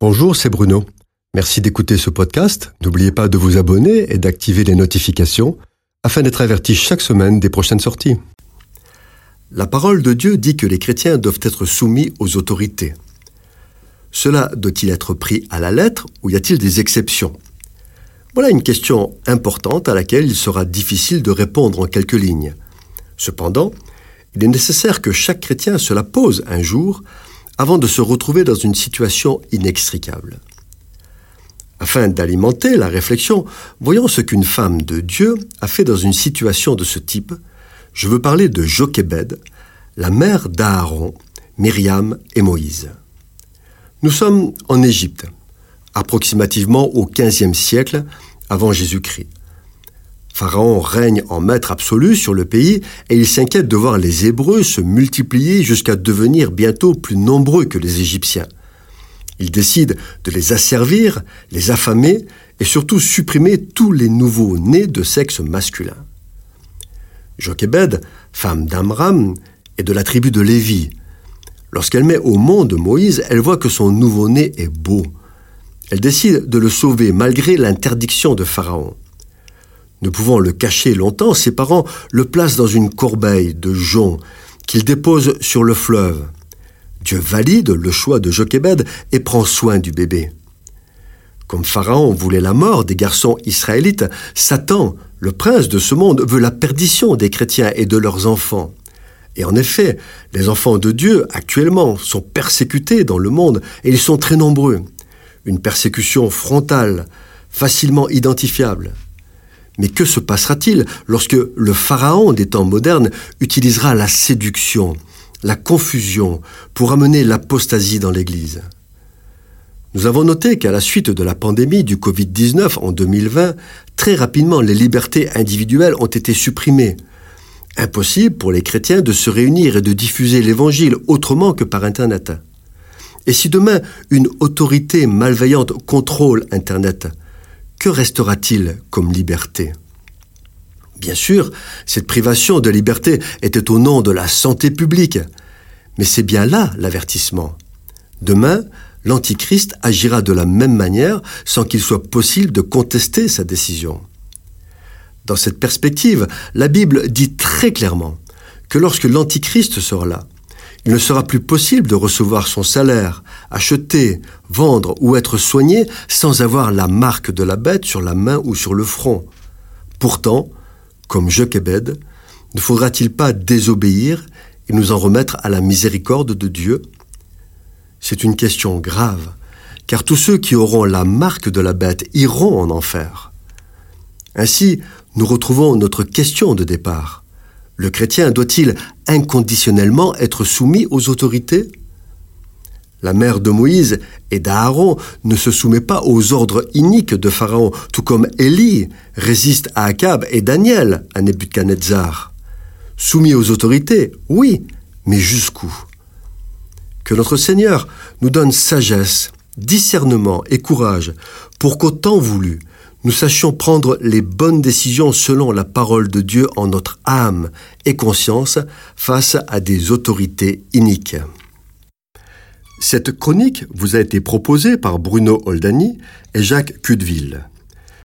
Bonjour, c'est Bruno. Merci d'écouter ce podcast. N'oubliez pas de vous abonner et d'activer les notifications afin d'être averti chaque semaine des prochaines sorties. La parole de Dieu dit que les chrétiens doivent être soumis aux autorités. Cela doit-il être pris à la lettre ou y a-t-il des exceptions? Voilà une question importante à laquelle il sera difficile de répondre en quelques lignes. Cependant, il est nécessaire que chaque chrétien se la pose un jour avant de se retrouver dans une situation inextricable. Afin d'alimenter la réflexion, voyons ce qu'une femme de Dieu a fait dans une situation de ce type. Je veux parler de Jochebed, la mère d'Aaron, Myriam et Moïse. Nous sommes en Égypte, approximativement au XVe siècle avant Jésus-Christ. Pharaon règne en maître absolu sur le pays et il s'inquiète de voir les Hébreux se multiplier jusqu'à devenir bientôt plus nombreux que les Égyptiens. Il décide de les asservir, les affamer et surtout supprimer tous les nouveaux nés de sexe masculin. Jochebed, femme d'Amram, est de la tribu de Lévi. Lorsqu'elle met au monde Moïse, elle voit que son nouveau-né est beau. Elle décide de le sauver malgré l'interdiction de Pharaon. Ne pouvant le cacher longtemps, ses parents le placent dans une corbeille de jonc qu'il dépose sur le fleuve. Dieu valide le choix de Jochebed et prend soin du bébé. Comme Pharaon voulait la mort des garçons israélites, Satan, le prince de ce monde, veut la perdition des chrétiens et de leurs enfants. Et en effet, les enfants de Dieu actuellement sont persécutés dans le monde et ils sont très nombreux. Une persécution frontale, facilement identifiable. Mais que se passera-t-il lorsque le Pharaon des temps modernes utilisera la séduction, la confusion pour amener l'apostasie dans l'Église? Nous avons noté qu'à la suite de la pandémie du Covid-19 en 2020, très rapidement les libertés individuelles ont été supprimées. Impossible pour les chrétiens de se réunir et de diffuser l'Évangile autrement que par Internet. Et si demain une autorité malveillante contrôle Internet, que restera-t-il comme liberté? Bien sûr, cette privation de liberté était au nom de la santé publique, mais c'est bien là l'avertissement. Demain, l'Antichrist agira de la même manière sans qu'il soit possible de contester sa décision. Dans cette perspective, la Bible dit très clairement que lorsque l'Antichrist sera là, il ne sera plus possible de recevoir son salaire, acheter, vendre ou être soigné sans avoir la marque de la bête sur la main ou sur le front. Pourtant, comme Jochebed, ne faudra-t-il pas désobéir et nous en remettre à la miséricorde de Dieu? C'est une question grave, car tous ceux qui auront la marque de la bête iront en enfer. Ainsi, nous retrouvons notre question de départ. Le chrétien doit-il inconditionnellement être soumis aux autorités? La mère de Moïse et d'Aaron ne se soumet pas aux ordres iniques de Pharaon, tout comme Élie résiste à Akab et Daniel à Nebuchadnezzar. Soumis aux autorités, oui, mais jusqu'où? Que notre Seigneur nous donne sagesse, discernement et courage pour qu'au temps voulu, nous sachions prendre les bonnes décisions selon la parole de Dieu en notre âme et conscience face à des autorités iniques. Cette chronique vous a été proposée par Bruno Oldani et Jacques Cudeville.